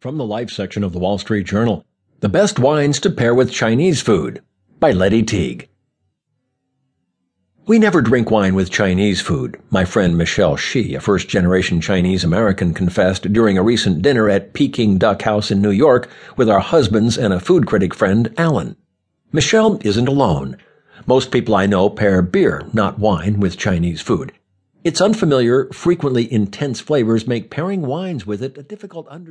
From the Life section of the Wall Street Journal The Best Wines to Pair with Chinese Food by Lettie Teague. We never drink wine with Chinese food, my friend Michelle Shi, a first generation Chinese American, confessed during a recent dinner at Peking Duck House in New York with our husbands and a food critic friend, Alan. Michelle isn't alone. Most people I know pair beer, not wine, with Chinese food. Its unfamiliar, frequently intense flavors make pairing wines with it a difficult undertaking.